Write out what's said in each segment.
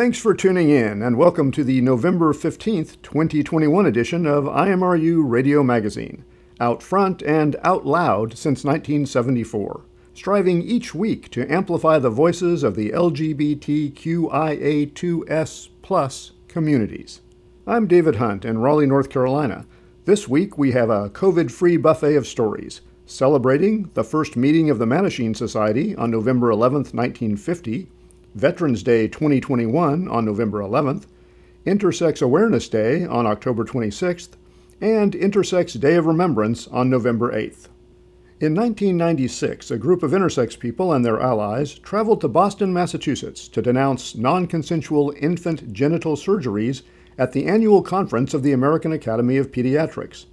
Thanks for tuning in, and welcome to the November 15th, 2021 edition of IMRU Radio Magazine, out front and out loud since 1974, striving each week to amplify the voices of the LGBTQIA2S communities. I'm David Hunt in Raleigh, North Carolina. This week we have a COVID free buffet of stories, celebrating the first meeting of the Mattachine Society on November 11th, 1950 Veterans Day 2021 on November 11th, Intersex Awareness Day on October 26th, and Intersex Day of Remembrance on November 8th. In 1996, a group of intersex people and their allies traveled to Boston, Massachusetts to denounce non consensual infant genital surgeries at the annual conference of the American Academy of Pediatrics.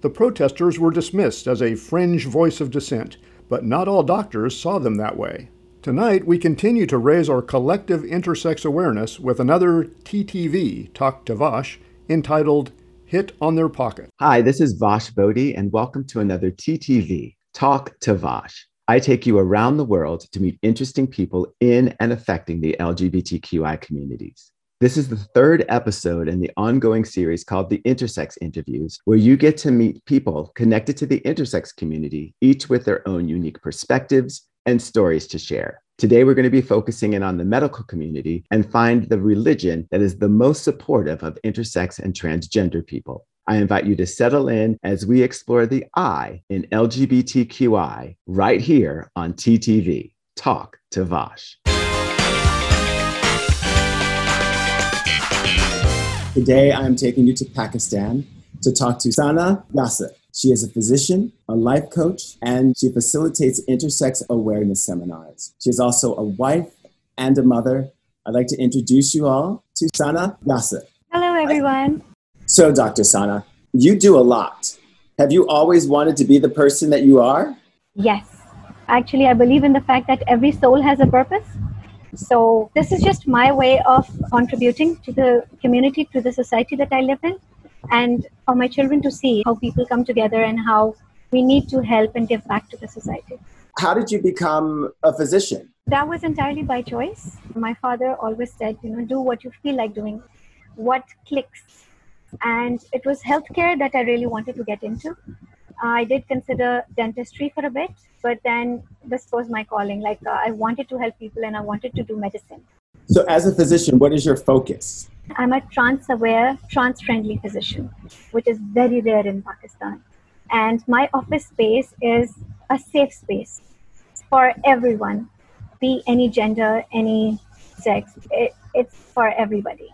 The protesters were dismissed as a fringe voice of dissent, but not all doctors saw them that way. Tonight, we continue to raise our collective intersex awareness with another TTV, Talk to Vash, entitled Hit on Their Pocket. Hi, this is Vash Bodhi, and welcome to another TTV, Talk to Vash. I take you around the world to meet interesting people in and affecting the LGBTQI communities. This is the third episode in the ongoing series called The Intersex Interviews, where you get to meet people connected to the intersex community, each with their own unique perspectives and stories to share. Today, we're going to be focusing in on the medical community and find the religion that is the most supportive of intersex and transgender people. I invite you to settle in as we explore the I in LGBTQI right here on TTV. Talk to Vash. Today, I'm taking you to Pakistan to talk to Sana Yasser. She is a physician, a life coach, and she facilitates intersex awareness seminars. She is also a wife and a mother. I'd like to introduce you all to Sana Yasser. Hello, everyone. So, Dr. Sana, you do a lot. Have you always wanted to be the person that you are? Yes, actually, I believe in the fact that every soul has a purpose. So, this is just my way of contributing to the community, to the society that I live in, and for my children to see how people come together and how we need to help and give back to the society. How did you become a physician? That was entirely by choice. My father always said, you know, do what you feel like doing, what clicks. And it was healthcare that I really wanted to get into. I did consider dentistry for a bit, but then this was my calling. Like, uh, I wanted to help people and I wanted to do medicine. So, as a physician, what is your focus? I'm a trans aware, trans friendly physician, which is very rare in Pakistan. And my office space is a safe space for everyone, be any gender, any sex. It, it's for everybody.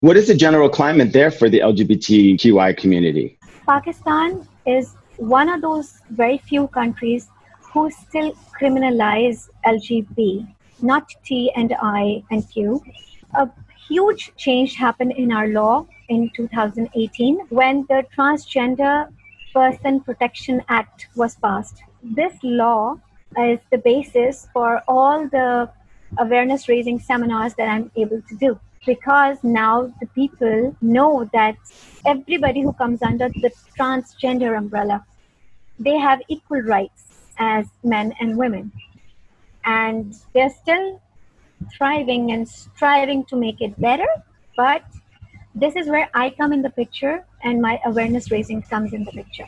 What is the general climate there for the LGBTQI community? Pakistan is one of those very few countries who still criminalize LGBT, not T and I and Q. A huge change happened in our law in 2018 when the Transgender Person Protection Act was passed. This law is the basis for all the awareness raising seminars that I'm able to do because now the people know that everybody who comes under the transgender umbrella they have equal rights as men and women and they're still thriving and striving to make it better but this is where i come in the picture and my awareness raising comes in the picture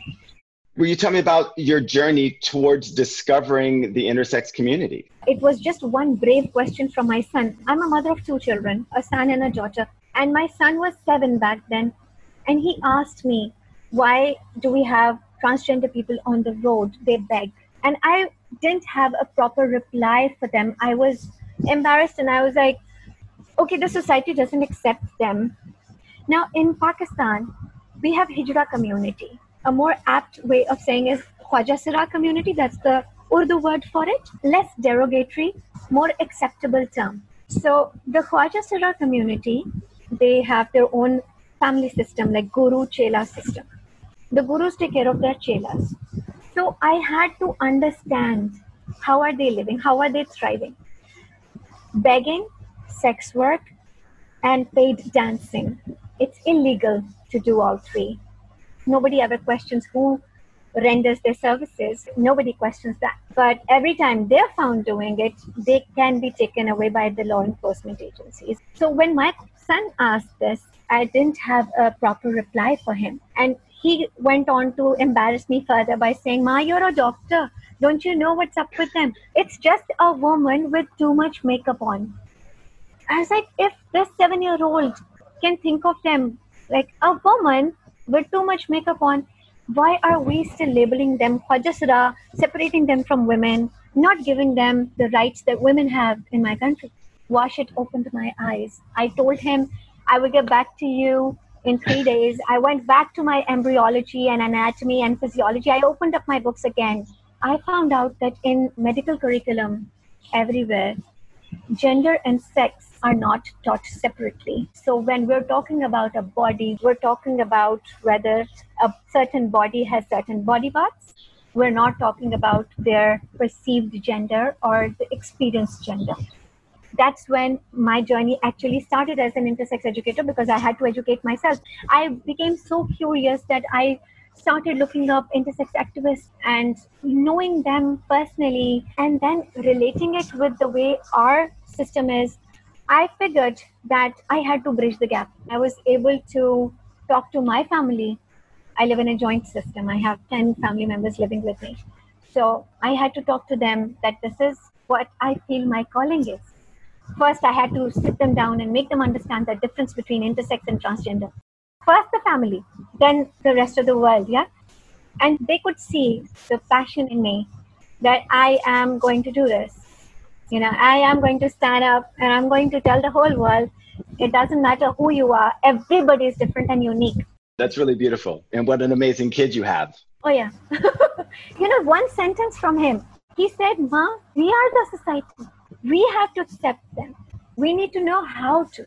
Will you tell me about your journey towards discovering the intersex community? It was just one brave question from my son. I'm a mother of two children, a son and a daughter. And my son was seven back then. And he asked me, why do we have transgender people on the road? They beg. And I didn't have a proper reply for them. I was embarrassed and I was like, okay, the society doesn't accept them. Now in Pakistan, we have Hijra community. A more apt way of saying is Khwaja Sira community. That's the Urdu word for it. Less derogatory, more acceptable term. So the Khwaja Sira community, they have their own family system like Guru Chela system. The gurus take care of their chelas. So I had to understand how are they living, how are they thriving. Begging, sex work, and paid dancing. It's illegal to do all three. Nobody ever questions who renders their services. Nobody questions that. But every time they're found doing it, they can be taken away by the law enforcement agencies. So when my son asked this, I didn't have a proper reply for him. And he went on to embarrass me further by saying, Ma, you're a doctor. Don't you know what's up with them? It's just a woman with too much makeup on. I was like, if this seven year old can think of them like a woman with too much makeup on, why are we still labeling them Khwaja Sira, separating them from women, not giving them the rights that women have in my country? Vash it opened my eyes. I told him I will get back to you in three days. I went back to my embryology and anatomy and physiology. I opened up my books again. I found out that in medical curriculum everywhere, gender and sex are not taught separately. So when we're talking about a body, we're talking about whether a certain body has certain body parts. We're not talking about their perceived gender or the experienced gender. That's when my journey actually started as an intersex educator because I had to educate myself. I became so curious that I started looking up intersex activists and knowing them personally and then relating it with the way our system is I figured that I had to bridge the gap. I was able to talk to my family. I live in a joint system. I have 10 family members living with me. So I had to talk to them that this is what I feel my calling is. First, I had to sit them down and make them understand the difference between intersex and transgender. First, the family, then the rest of the world, yeah? And they could see the passion in me that I am going to do this you know, I am going to stand up and I'm going to tell the whole world it doesn't matter who you are, everybody is different and unique. That's really beautiful. And what an amazing kid you have. Oh, yeah. you know, one sentence from him. He said, Ma, we are the society. We have to accept them. We need to know how to.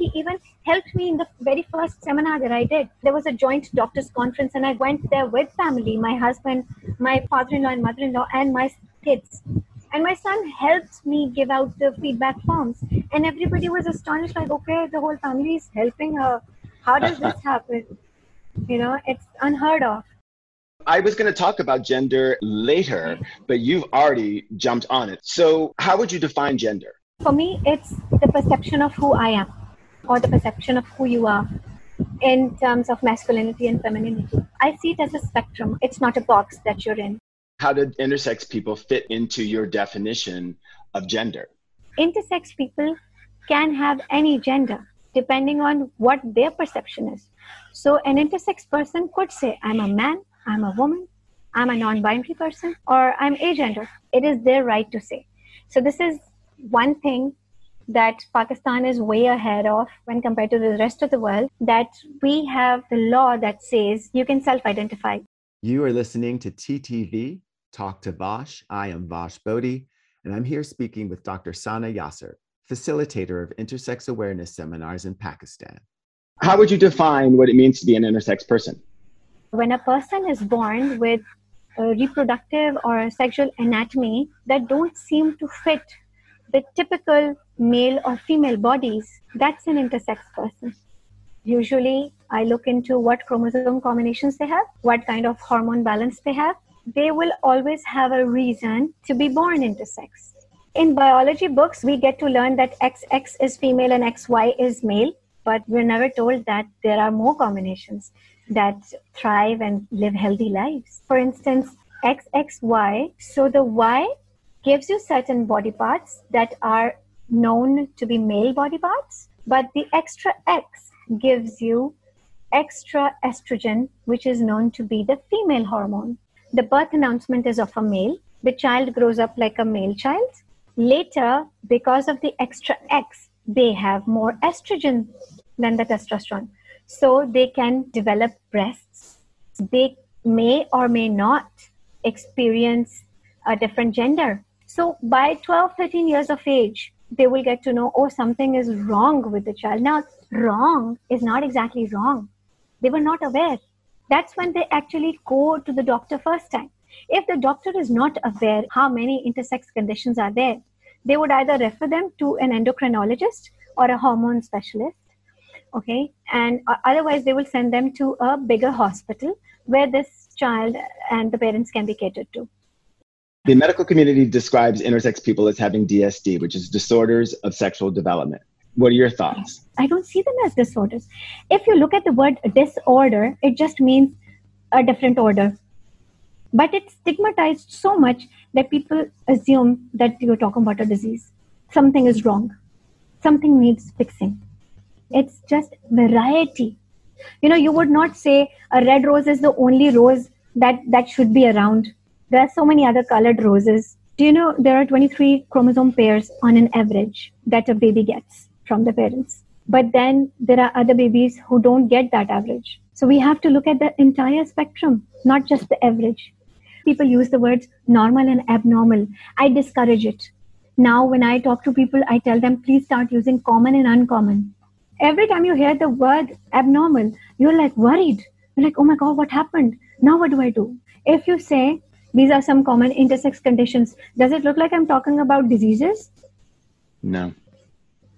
He even helped me in the very first seminar that I did. There was a joint doctors conference, and I went there with family my husband, my father in law, and mother in law, and my kids and my son helped me give out the feedback forms and everybody was astonished like okay the whole family is helping her how does this happen you know it's unheard of I was going to talk about gender later, but you've already jumped on it. So, how would you define gender? For me, it's the perception of who I am or the perception of who you are in terms of masculinity and femininity. I see it as a spectrum, it's not a box that you're in how did intersex people fit into your definition of gender? Intersex people can have any gender depending on what their perception is. So, an intersex person could say, I'm a man, I'm a woman, I'm a non binary person, or I'm agender. It is their right to say. So, this is one thing that Pakistan is way ahead of when compared to the rest of the world that we have the law that says you can self identify. You are listening to TTV, Talk to Vash. I am Vash Bodhi, and I'm here speaking with Dr. Sana Yasser, facilitator of intersex awareness seminars in Pakistan. How would you define what it means to be an intersex person? When a person is born with a reproductive or sexual anatomy that don't seem to fit the typical male or female bodies, that's an intersex person. Usually, I look into what chromosome combinations they have, what kind of hormone balance they have, they will always have a reason to be born intersex. In biology books, we get to learn that XX is female and XY is male, but we're never told that there are more combinations. that thrive and live healthy lives. For instance, XXY, so the Y gives you certain body parts that are known to be male body parts, but the extra X gives you extra estrogen, which is known to be the female hormone. The birth announcement is of a male. The child grows up like a male child. Later, because of the extra X, they have more estrogen than the testosterone. So they can develop breasts. They may or may not experience a different gender. So by 12, 13 years of age, they will get to know, oh, something is wrong with the child. Now, wrong is not exactly wrong. They were not aware. That's when they actually go to the doctor first time. If the doctor is not aware how many intersex conditions are there, they would either refer them to an endocrinologist or a hormone specialist. Okay, and uh, otherwise, they will send them to a bigger hospital where this child and the parents can be catered to. The medical community describes intersex people as having DSD, which is disorders of sexual development. What are your thoughts? I don't see them as disorders. If you look at the word disorder, it just means a different order. But it's stigmatized so much that people assume that you're talking about a disease. Something is wrong, something needs fixing. It's just variety. You know, you would not say a red rose is the only rose that, that should be around. There are so many other colored roses. Do you know there are 23 chromosome pairs on an average that a baby gets? from the parents. But then there are other babies who don't get that average. So we have to look at the entire spectrum, not just the average. People use the words normal and abnormal. I discourage it. Now, when I talk to people, I tell them, please start using common and uncommon. Every time you hear the word abnormal, you're like worried. You're like, oh my God, what happened? Now, what do I do? If you say, these are some common intersex conditions, does it look like I'm talking about diseases? No.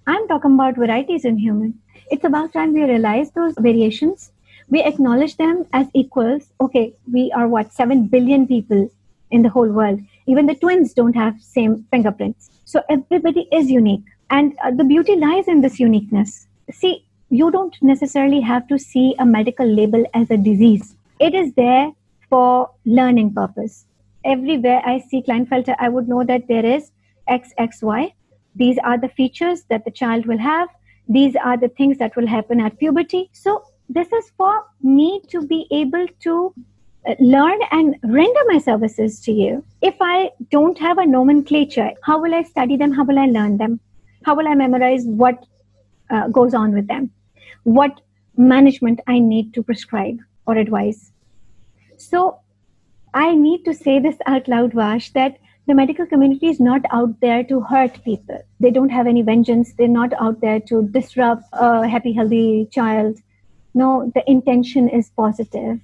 I'm talking about varieties in human. It's about time we realize those variations. We acknowledge them as equals. Okay, we are what, 7 billion people in the whole world. Even the twins don't have same fingerprints. So everybody is unique. And uh, the beauty lies in this uniqueness. See, you don't necessarily have to see a medical label as a disease. It is there for learning purpose. Everywhere I see Klinefelter, I would know that there is XXY these are the features that the child will have. These are the things that will happen at puberty. So, this is for me to be able to uh, learn and render my services to you. If I don't have a nomenclature, how will I study them? How will I learn them? How will I memorize what uh, goes on with them? What management I need to prescribe or advise? So, I need to say this out loud, Vash, that the medical community is not out there to hurt people. They don't have any vengeance. They're not out there to disrupt a happy, healthy child. No, the intention is positive.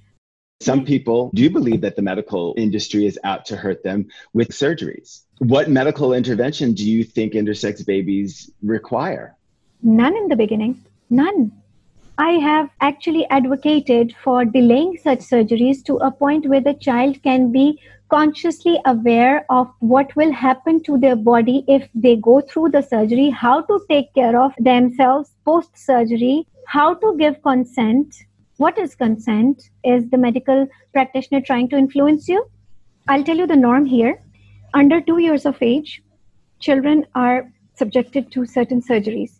Some people do believe that the medical industry is out to hurt them with surgeries. What medical intervention do you think intersex babies require? None in the beginning. None. I have actually advocated for delaying such surgeries to a point where the child can be consciously aware of what will happen to their body if they go through the surgery, how to take care of themselves post surgery, how to give consent. What is consent? Is the medical practitioner trying to influence you? I'll tell you the norm here. Under two years of age, children are subjected to certain surgeries.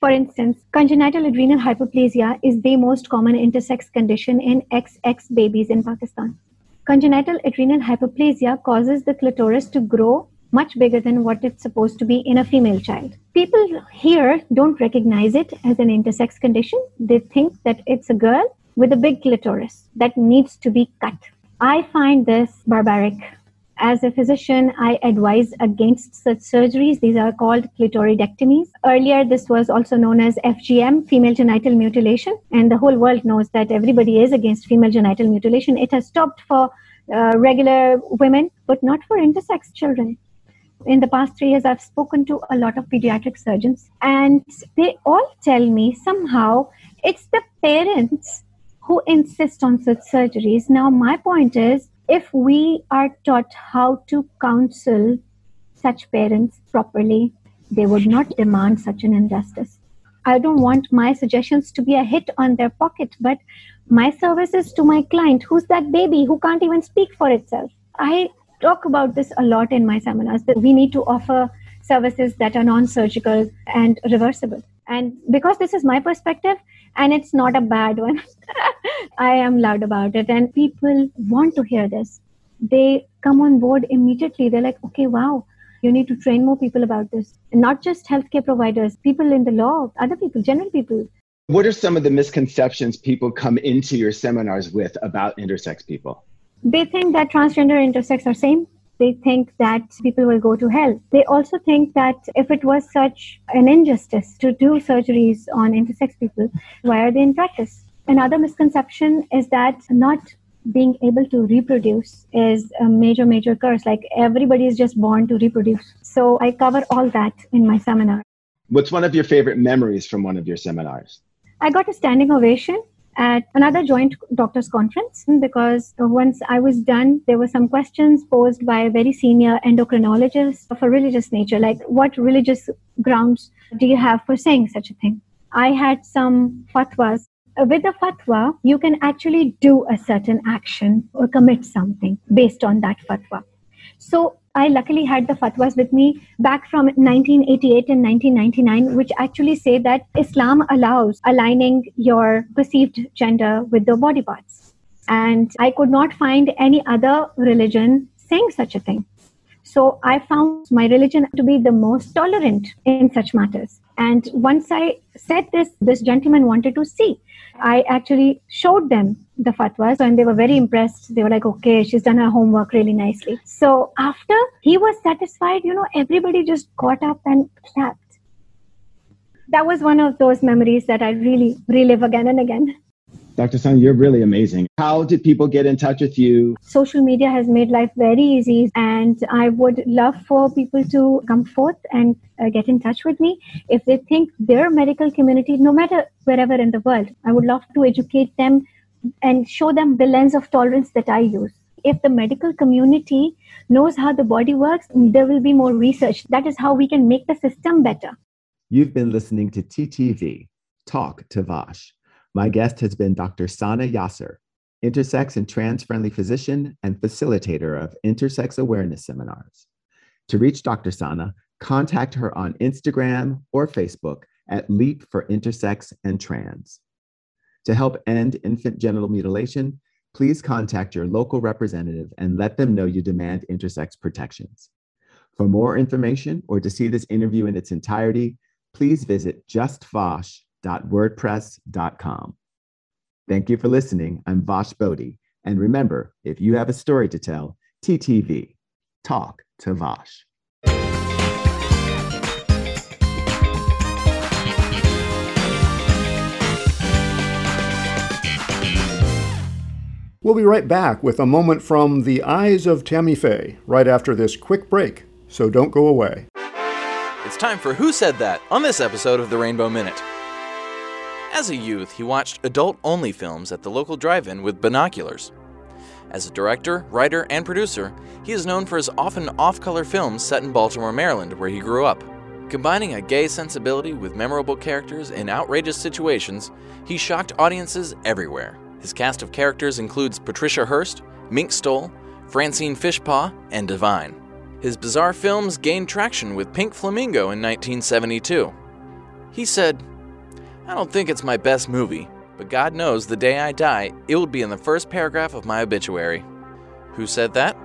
For instance, congenital adrenal hyperplasia is the most common intersex condition in XX babies in Pakistan. Congenital adrenal hyperplasia causes the clitoris to grow much bigger than what it's supposed to be in a female child. People here don't recognize it as an intersex condition. They think that it's a girl with a big clitoris that needs to be cut. I find this barbaric. As a physician, I advise against such surgeries. These are called clitoridectomies. Earlier, this was also known as FGM, female genital mutilation, and the whole world knows that everybody is against female genital mutilation. It has stopped for uh, regular women, but not for intersex children. In the past three years, I've spoken to a lot of pediatric surgeons, and they all tell me somehow it's the parents who insist on such surgeries. Now, my point is if we are taught how to counsel such parents properly, they would not demand such an injustice. I don't want my suggestions to be a hit on their pocket, but my services to my client who's that baby who can't even speak for itself. I talk about this a lot in my seminars that we need to offer services that are non surgical and reversible. And because this is my perspective, and it's not a bad one, I am loud about it. And people want to hear this. They come on board immediately. They're like, okay, wow, you need to train more people about this. And not just healthcare providers, people in the law, other people, general people. What are some of the misconceptions people come into your seminars with about intersex people? They think that transgender intersex are same. They think that people will go to hell. They also think that if it was such an injustice to do surgeries on intersex people, why are they in practice? Another misconception is that not being able to reproduce is a major, major curse. Like everybody is just born to reproduce. So I cover all that in my seminar. What's one of your favorite memories from one of your seminars? I got a standing ovation at another joint doctors conference because once I was done, there were some questions posed by a very senior endocrinologist of a religious nature, like what religious grounds do you have for saying such a thing? I had some fatwas. With a fatwa, you can actually do a certain action or commit something based on that fatwa. So I luckily had the fatwas with me back from 1988 and 1999, which actually say that Islam allows aligning your perceived gender with the body parts. And I could not find any other religion saying such a thing. So I found my religion to be the most tolerant in such matters. And once I said this, this gentleman wanted to see. I actually showed them the fatwas and they were very impressed. They were like, okay, she's done her homework really nicely. So after he was satisfied, you know, everybody just got up and clapped. That was one of those memories that I really relive again and again. Dr. Sun, you're really amazing. How did people get in touch with you? Social media has made life very easy, and I would love for people to come forth and uh, get in touch with me if they think their medical community, no matter wherever in the world, I would love to educate them and show them the lens of tolerance that I use. If the medical community knows how the body works, there will be more research. That is how we can make the system better. You've been listening to TTV, Talk to Vash. My guest has been Dr. Sana Yasser, intersex and trans friendly physician and facilitator of intersex awareness seminars. To reach Dr. Sana, contact her on Instagram or Facebook at Leap for Intersex and Trans. To help end infant genital mutilation, please contact your local representative and let them know you demand intersex protections. For more information or to see this interview in its entirety, please visit justvash.wordpress.com. Thank you for listening. I'm Vash Bodhi. And remember, if you have a story to tell, TTV, talk to Vash. We'll be right back with a moment from The Eyes of Tammy Faye right after this quick break, so don't go away. It's time for Who Said That on this episode of the Rainbow Minute. As a youth, he watched adult only films at the local drive in with binoculars. As a director, writer, and producer, he is known for his often off color films set in Baltimore, Maryland, where he grew up. Combining a gay sensibility with memorable characters in outrageous situations, he shocked audiences everywhere. His cast of characters includes Patricia Hearst, Mink Stole, Francine Fishpaw, and Divine. His bizarre films gained traction with Pink Flamingo in 1972. He said, I don't think it's my best movie, but God knows the day I die, it will be in the first paragraph of my obituary. Who said that?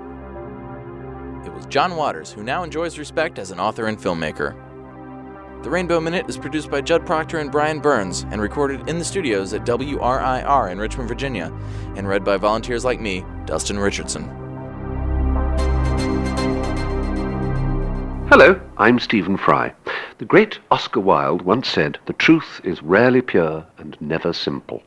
It was John Waters, who now enjoys respect as an author and filmmaker. The Rainbow Minute is produced by Judd Proctor and Brian Burns and recorded in the studios at WRIR in Richmond, Virginia, and read by volunteers like me, Dustin Richardson. Hello, I'm Stephen Fry. The great Oscar Wilde once said, The truth is rarely pure and never simple.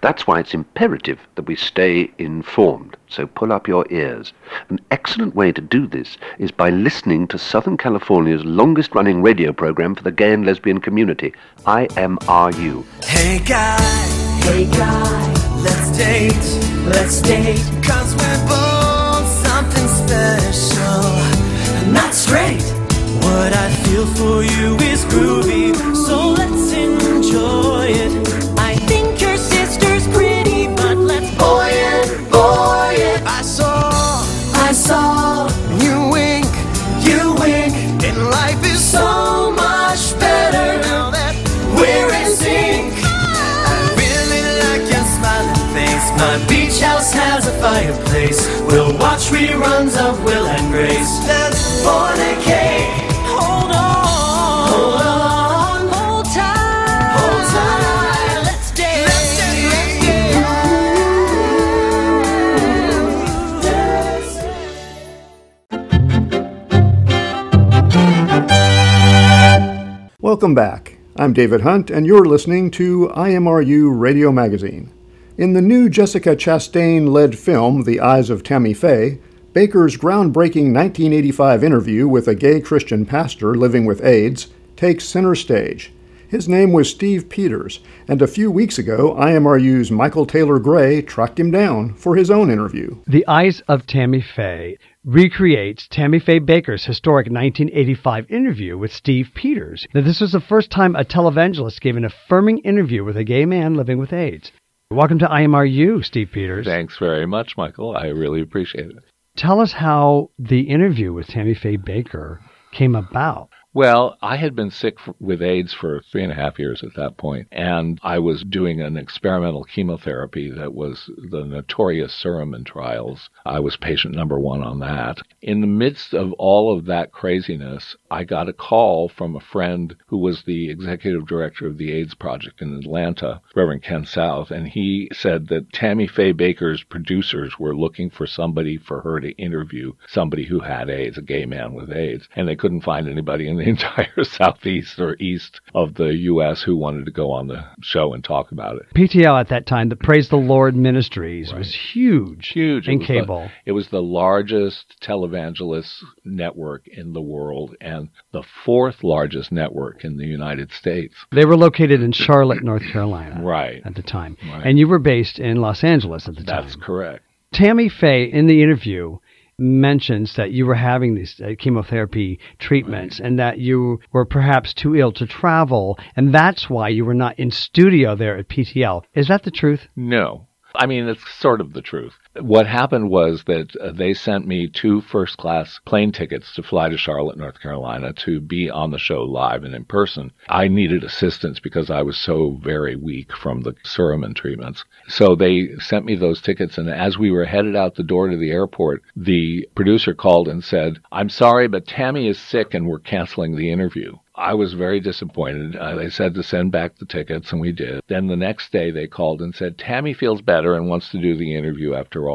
That's why it's imperative that we stay informed, so pull up your ears. An excellent way to do this is by listening to Southern California's longest running radio program for the gay and lesbian community, IMRU. Hey guy, hey guy, let's date, let's date, cause we're both something special, not straight. What I feel for you is groovy, so let's enjoy it. I think your sister's pretty, but let's boy it, boy it. I saw, I saw you wink, you wink, and life is so much better now that we're in sync. I really like your smiling face. My beach house has a fireplace. We'll watch reruns of Will and Grace. Let's fornicate. Welcome back. I'm David Hunt, and you're listening to IMRU Radio Magazine. In the new Jessica Chastain led film, The Eyes of Tammy Faye, Bakker's groundbreaking 1985 interview with a gay Christian pastor living with AIDS takes center stage. His name was Steve Peters, and a few weeks ago, IMRU's Michael Taylor Gray tracked him down for his own interview. The Eyes of Tammy Faye recreates Tammy Faye Bakker's historic 1985 interview with Steve Peters. Now, this was the first time a televangelist gave an affirming interview with a gay man living with AIDS. Welcome to IMRU, Steve Peters. Thanks very much, Michael. I really appreciate it. Tell us how the interview with Tammy Faye Baker came about. Well, I had been sick f- with AIDS for three and a half years at that point, and I was doing an experimental chemotherapy that was the notorious Suramin trials. I was patient number one on that. In the midst of all of that craziness, I got a call from a friend who was the executive director of the AIDS Project in Atlanta, Reverend Ken South, and he said that Tammy Faye Bakker's producers were looking for somebody for her to interview somebody who had AIDS, a gay man with AIDS, and they couldn't find anybody in the entire southeast or east of the U.S. who wanted to go on the show and talk about it. PTL at that time, the Praise the Lord Ministries, was huge, Huge. It in the- cable. it was the largest televangelist network in the world and the fourth largest network in the United States. They were located in Charlotte, North Carolina Right. at the time. Right. And you were based in Los Angeles at the time. That's correct. Tammy Faye, in the interview, mentions that you were having these uh, chemotherapy treatments and that you were perhaps too ill to travel, and that's why you were not in studio there at PTL. Is that the truth? No. I mean, it's sort of the truth. What happened was that uh, they sent me two first class plane tickets to fly to Charlotte, North Carolina to be on the show live and in person. I needed assistance because I was so very weak from the Suramin treatments. So they sent me those tickets, and as we were headed out the door to the airport, the producer called and said, I'm sorry, but Tammy is sick and we're canceling the interview. I was very disappointed. Uh, they said to send back the tickets, and we did. Then the next day, they called and said, Tammy feels better and wants to do the interview after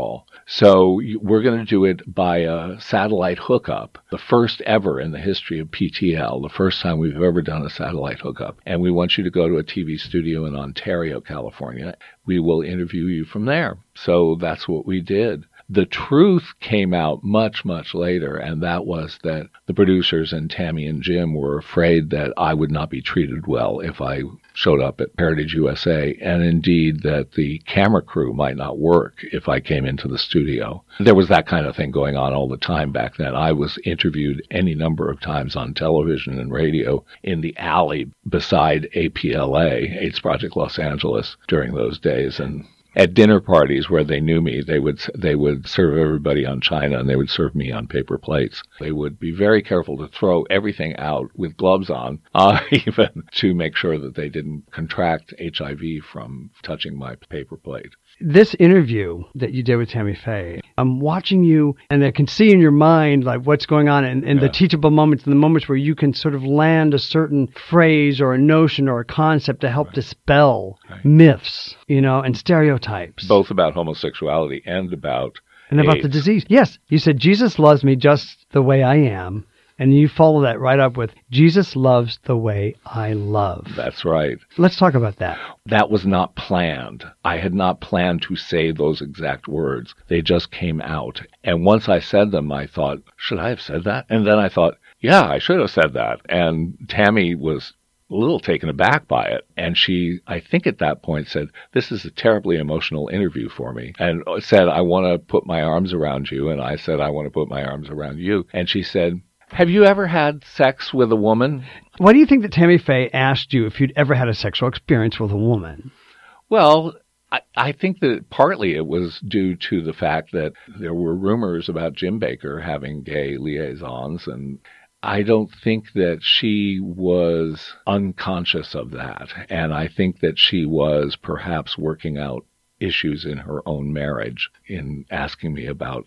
So we're going to do it by a satellite hookup, the first ever in the history of PTL, the first time we've ever done a satellite hookup. And we want you to go to a TV studio in Ontario, California. We will interview you from there. So that's what we did. The truth came out much, much later, and that was that the producers and Tammy and Jim were afraid that I would not be treated well if I showed up at Heritage USA, and indeed that the camera crew might not work if I came into the studio. There was that kind of thing going on all the time back then. I was interviewed any number of times on television and radio in the alley beside APLA, AIDS Project Los Angeles, during those days, and at dinner parties where they knew me, they would they would serve everybody on china and they would serve me on paper plates. They would be very careful to throw everything out with gloves on, uh, even to make sure that they didn't contract HIV from touching my paper plate. This interview that you did with Tammy Faye, I'm watching you and I can see in your mind like what's going on and, and the teachable moments and the moments where you can sort of land a certain phrase or a notion or a concept to help dispel myths, you know, and stereotypes. Both about homosexuality and about and about the disease. Yes, you said Jesus loves me just the way I am. And you follow that right up with Jesus loves the way I love. That's right. Let's talk about that. That was not planned. I had not planned to say those exact words. They just came out. And once I said them, I thought, should I have said that? And then I thought, yeah, I should have said that. And Tammy was a little taken aback by it. And she, I think at that point said, this is a terribly emotional interview for me. And said, I want to put my arms around you. And I said, I want to put my arms around you. And she said, have you ever had sex with a woman? Why do you think that Tammy Faye asked you if you'd ever had a sexual experience with a woman? Well, I, I think that partly it was due to the fact that there were rumors about Jim Bakker having gay liaisons, and I don't think that she was unconscious of that. And I think that she was perhaps working out issues in her own marriage in asking me about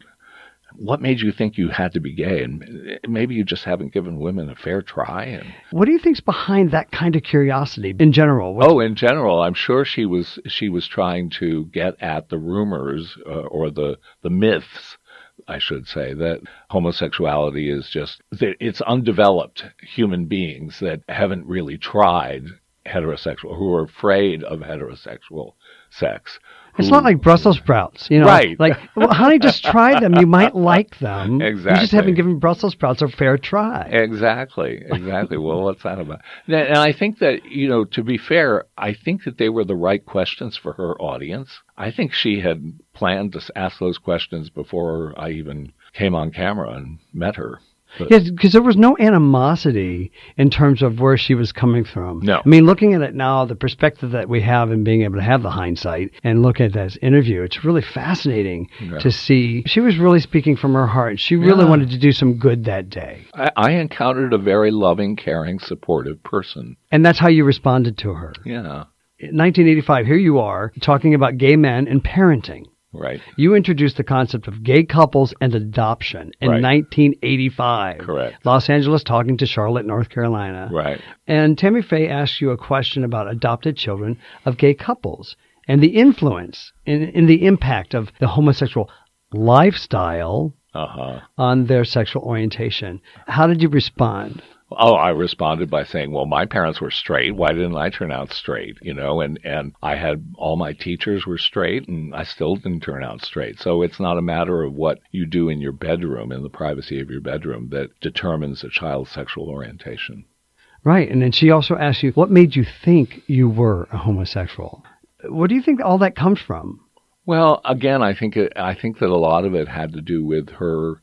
what made you think you had to be gay and maybe you just haven't given women a fair try and What do you think's behind that kind of curiosity in general? What's- oh in general i'm sure she was she was trying to get at the rumors uh, or the the myths I should say that homosexuality is just that it's undeveloped human beings that haven't really tried heterosexual who are afraid of heterosexual sex. It's not like Brussels sprouts, you know. Right. Like, well, honey, just try them. You might like them. Exactly. You just haven't given Brussels sprouts a fair try. Exactly, exactly. well, what's that about? And I think that, you know, to be fair, I think that they were the right questions for her audience. I think she had planned to ask those questions before I even came on camera and met her. But- Yes, because there was no animosity in terms of where she was coming from. No. I mean, looking at it now, the perspective that we have and being able to have the hindsight and look at this interview, it's really fascinating Yeah. to see. She was really speaking from her heart. She really Yeah. wanted to do some good that day. I, I encountered a very loving, caring, supportive person. And that's how you responded to her. Yeah, In 1985, here you are talking about gay men and parenting. Right. You introduced the concept of gay couples and adoption in Right. 1985. Correct. Los Angeles talking to Charlotte, North Carolina. Right. And Tammy Faye asked you a question about adopted children of gay couples and the influence and, and the impact of the homosexual lifestyle Uh huh. on their sexual orientation. How did you respond? Oh, I responded by saying, "Well, my parents were straight. Why didn't I turn out straight?" You know, and and I had all my teachers were straight, and I still didn't turn out straight. So it's not a matter of what you do in your bedroom, in the privacy of your bedroom, that determines a child's sexual orientation. Right. And then she also asked you, what made you think you were a homosexual? What do you think all that comes from? Well, again, I think it, I think that a lot of it had to do with her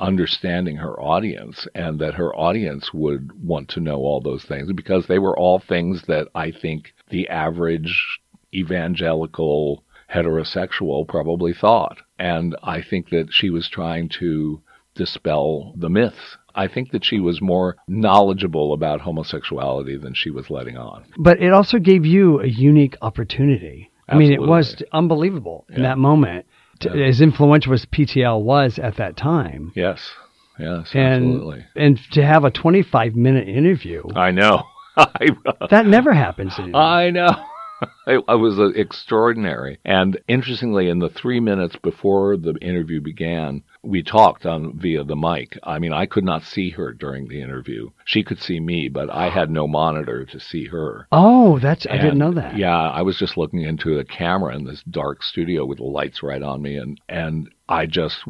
understanding her audience and that her audience would want to know all those things because they were all things that I think the average evangelical heterosexual probably thought. And I think that she was trying to dispel the myths. I think that she was more knowledgeable about homosexuality than she was letting on. But it also gave you a unique opportunity. I mean, it was Absolutely. unbelievable in Yeah. that moment, Yeah. as influential as PTL was at that time. Yes. Yes, And, absolutely. and to have a 25 minute interview, I know. I, that never happens anymore. I know. It, it was uh, extraordinary. And interestingly, in the three minutes before the interview began, we talked on via the mic. I mean, I could not see her during the interview. She could see me, but I had no monitor to see her. oh, that's, I didn't know that. Yeah, I was just looking into a camera in this dark studio with the lights right on me, and and I just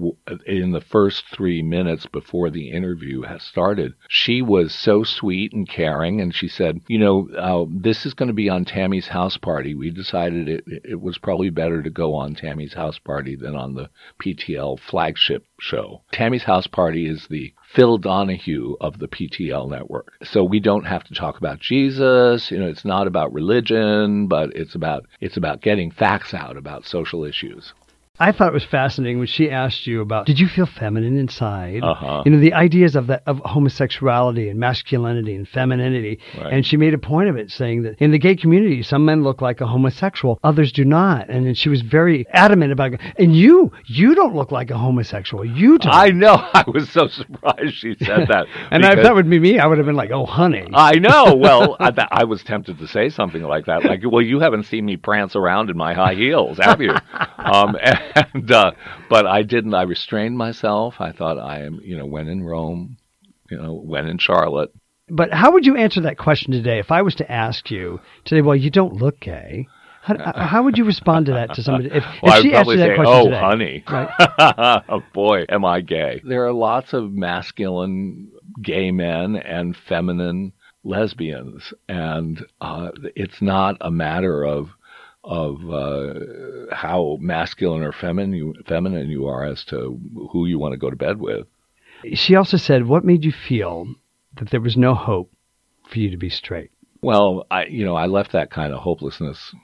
in the first three minutes before the interview started, she was so sweet and caring, and she said, you know, uh, this is going to be on Tammy's house party. We decided it it was probably better to go on Tammy's house party than on the PTL flagship show. Tammy's house party is the Phil Donahue of the PTL network. So we don't have to talk about Jesus, you know, it's not about religion, but it's about it's about getting facts out about social issues. I thought it was fascinating when she asked you about did you feel feminine inside? Uh-huh. You know, the ideas of that of homosexuality and masculinity and femininity. Right. And she made a point of it saying that in the gay community some men look like a homosexual, others do not. And then she was very adamant about it. And you, you don't look like a homosexual. You don't. I know. I was so surprised she said that. and if that would be me, I would have been like, "Oh, honey." I know. Well, I, th- I was tempted to say something like that, like, "Well, you haven't seen me prance around in my high heels, have you?" um, and uh, but I didn't. I restrained myself. I thought I am, you know, when in Rome, you know, when in Charlotte. But how would you answer that question today if I was to ask you today? Well, you don't look gay. How, how would you respond to that to somebody if, Well, if she asked you that say, question "Oh, today? honey, Right. oh, boy, am I gay?" There are lots of masculine gay men and feminine lesbians, and uh, it's not a matter of of uh, how masculine or feminine you, feminine you are as to who you want to go to bed with. She also said, "What made you feel that there was no hope for you to be straight?" Well, I you know I left that kind of hopelessness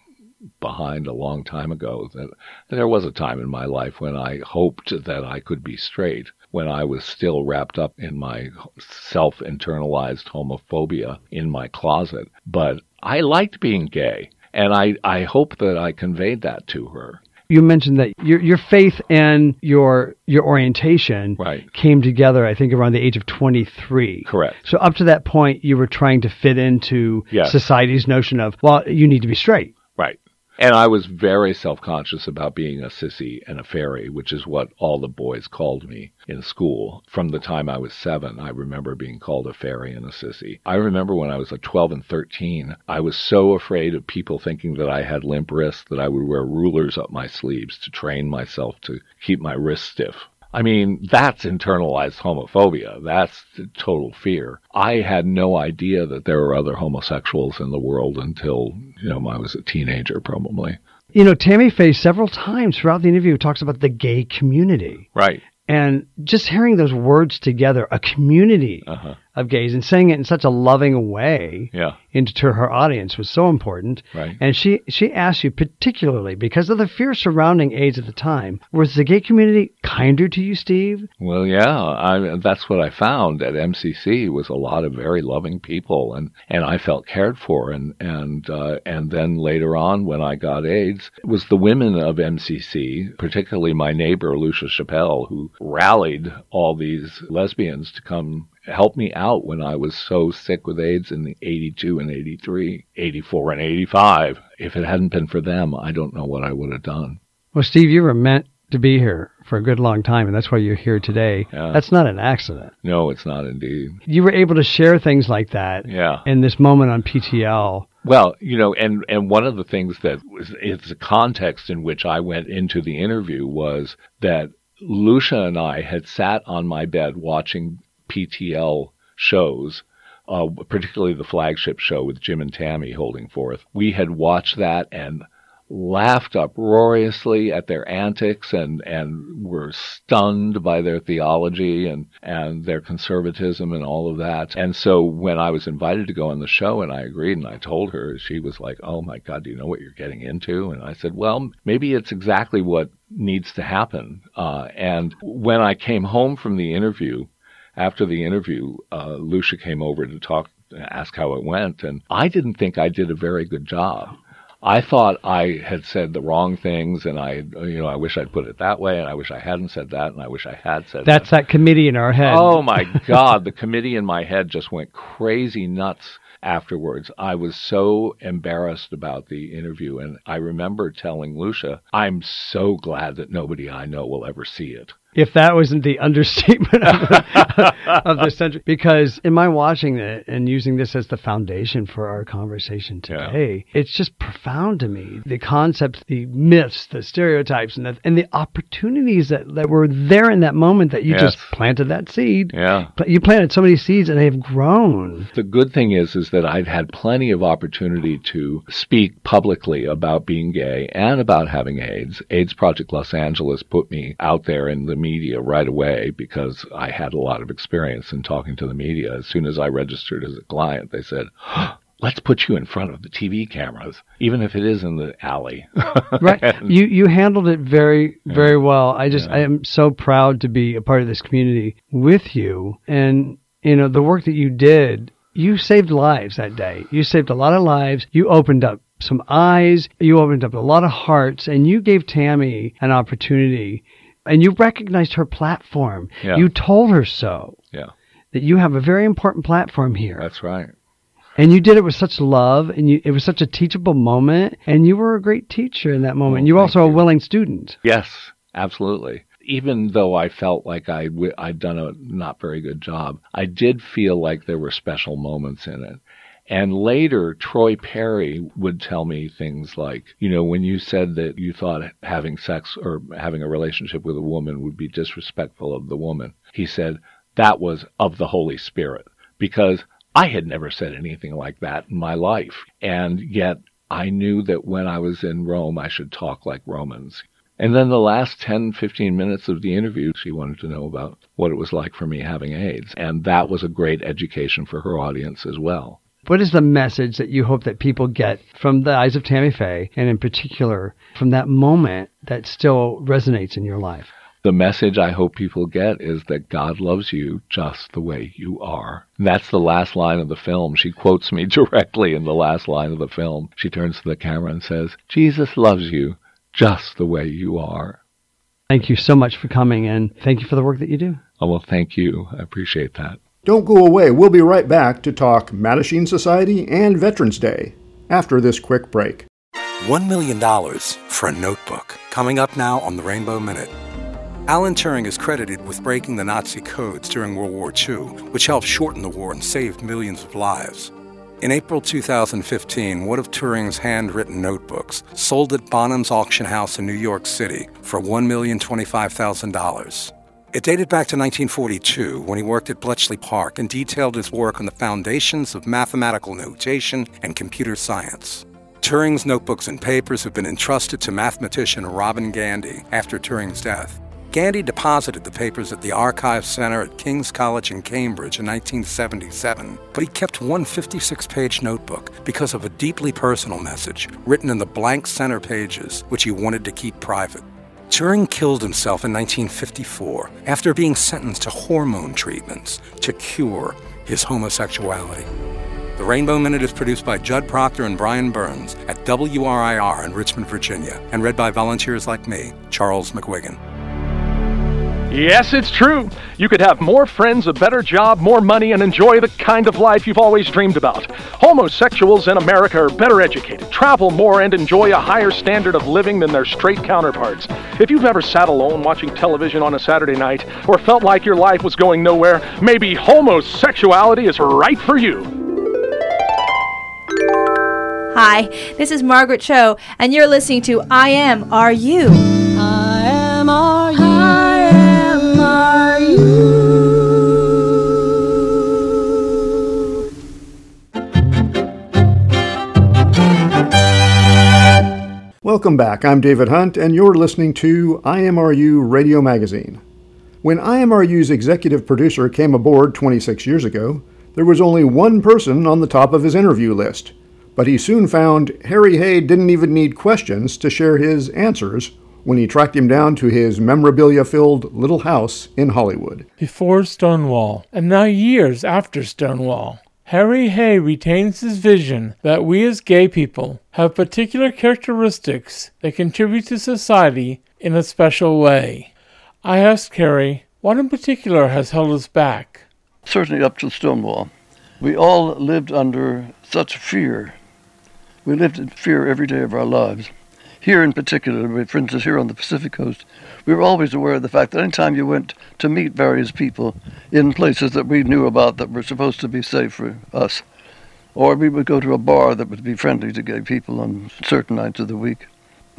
behind a long time ago. That there was a time in my life when I hoped that I could be straight, when I was still wrapped up in my self-internalized homophobia in my closet. But I liked being gay. And I, I hope that I conveyed that to her. You mentioned that your your faith and your your orientation Right. came together. I think around the age of twenty three. Correct. So up to that point, you were trying to fit into society's notion of well, you need to be straight. And I was very self conscious about being a sissy and a fairy, which is what all the boys called me in school. From the time I was seven, I remember being called a fairy and a sissy. I remember when I was like 12 and 13, I was so afraid of people thinking that I had limp wrists that I would wear rulers up my sleeves to train myself to keep my wrists stiff. I mean, that's internalized homophobia. That's total fear. I had no idea that there were other homosexuals in the world until, you know, I was a teenager, probably. You know, Tammy Faye several times throughout the interview talks about the gay community. Right. And just hearing those words together, a community Uh-huh. Of gays, and saying it in such a loving way Yeah. into to her audience was so important. Right. And she she asked you particularly because of the fear surrounding AIDS at the time. Was the gay community kinder to you, Steve? Well, yeah, I, that's what I found at MCC was a lot of very loving people, and, and I felt cared for. And and uh, and then later on, when I got AIDS, it was the women of MCC, particularly my neighbor Lucia Chappelle, who rallied all these lesbians to come help me out when I was so sick with AIDS in the 82 and 83, 84 and 85. If it hadn't been for them, I don't know what I would have done. Well, Steve, you were meant to be here for a good long time, and that's why you're here today. Yeah. That's not an accident. No, it's not indeed. You were able to share things like that Yeah. in this moment on PTL. Well, you know, and and one of the things that was it's the context in which I went into the interview was that Lucia and I had sat on my bed watching PTL shows, uh, particularly the flagship show with Jim and Tammy holding forth. We had watched that and laughed uproariously at their antics and, and were stunned by their theology and, and their conservatism and all of that. And so when I was invited to go on the show and I agreed and I told her, she was like, Oh my God, do you know what you're getting into? And I said, Well, maybe it's exactly what needs to happen. Uh, and when I came home from the interview, after the interview, uh, Lucia came over to talk, ask how it went, and I didn't think I did a very good job. I thought I had said the wrong things, and I, you know, I wish I'd put it that way, and I wish I hadn't said that, and I wish I had said That's that committee in our head. Oh my God, the committee in my head just went crazy nuts afterwards. I was so embarrassed about the interview, and I remember telling Lucia, I'm so glad that nobody I know will ever see it. If that wasn't the understatement of the, of the century. Because in my watching it and using this as the foundation for our conversation today, it's just profound to me. The concepts, the myths, the stereotypes, and the, and the opportunities that, that were there in that moment that you Yes. just planted that seed. Yeah. You planted so many seeds and they've grown. The good thing is, is that I've had plenty of opportunity to speak publicly about being gay and about having AIDS. AIDS Project Los Angeles put me out there in the media right away because I had a lot of experience in talking to the media. As soon as I registered as a client, they said, let's put you in front of the TV cameras, even if it is in the alley. right. And- you you handled it very very well. I just i am so proud to be a part of this community with you. And you know the work that you did you saved lives that day. You saved a lot of lives. You opened up some eyes. You opened up a lot of hearts. And you gave tammy an opportunity and you recognized her platform Yeah. you told her so yeah, that you have a very important platform here that's right. and you did it with such love and you, it was such a teachable moment and you were a great teacher in that moment Oh, you were also a willing student Yes, absolutely. Even though I felt like I w- I'd done a not very good job, I did feel like there were special moments in it. And later, Troy Perry would tell me things like, you know, when you said that you thought having sex or having a relationship with a woman would be disrespectful of the woman, he said that was of the Holy Spirit because I had never said anything like that in my life. And yet I knew that when I was in Rome, I should talk like Romans. And then the last 10, 15 minutes of the interview, she wanted to know about what it was like for me having AIDS. And that was a great education for her audience as well. What is the message that you hope that people get from the eyes of tammy faye and in particular from that moment that still resonates in your life The message I hope people get is that God loves you just the way you are. And that's the last line of the film. She quotes me directly in the last line of the film. She turns to the camera and says, Jesus loves you just the way you are. Thank you so much for coming and thank you for the work that you do. Oh, well, thank you. I appreciate that. Don't go away. We'll be right back to talk Mattachine Society and Veterans Day after this quick break. $1 million for a notebook. Coming up now on the Rainbow Minute. Alan Turing is credited with breaking the Nazi codes during World War II, which helped shorten the war and saved millions of lives. In April 2015, one of Turing's handwritten notebooks sold at Bonham's auction house in New York City for $1,025,000. It dated back to 1942 when he worked at Bletchley Park and detailed his work on the foundations of mathematical notation and computer science. Turing's notebooks and papers have been entrusted to mathematician Robin Gandy after Turing's death. Gandy deposited the papers at the Archive Center at King's College in Cambridge in 1977, but he kept one 56 page notebook because of a deeply personal message written in the blank center pages, which he wanted to keep private. Turing killed himself in 1954 after being sentenced to hormone treatments to cure his homosexuality. The Rainbow Minute is produced by Judd Proctor and Brian Burns at WRIR in Richmond, Virginia, and read by volunteers like me, Charles McWiggin. Yes, it's true. You could have more friends, a better job, more money, and enjoy the kind of life you've always dreamed about. Homosexuals in America are better educated, travel more, and enjoy a higher standard of living than their straight counterparts. If you've ever sat alone watching television on a Saturday night or felt like your life was going nowhere, maybe homosexuality is right for you. Hi, this is Margaret Cho, and you're listening to I Am Are You. I Welcome back. I'm David Hunt, and you're listening to IMRU Radio Magazine. When IMRU's executive producer came aboard 26 years ago, there was only one person on the top of his interview list. But he soon found Harry Hay didn't even need questions to share his answers when he tracked him down to his memorabilia filled little house in Hollywood. Before Stonewall, and now years after Stonewall, Harry Hay retains his vision that we as gay people have particular characteristics that contribute to society in a special way. I asked Harry what in particular has held us back. certainly up to Stonewall. We all lived under such fear. We lived in fear every day of our lives. Here in particular, for instance, here on the Pacific coast, we were always aware of the fact that any time you went to meet various people in places that we knew about that were supposed to be safe for us, or we would go to a bar that would be friendly to gay people on certain nights of the week,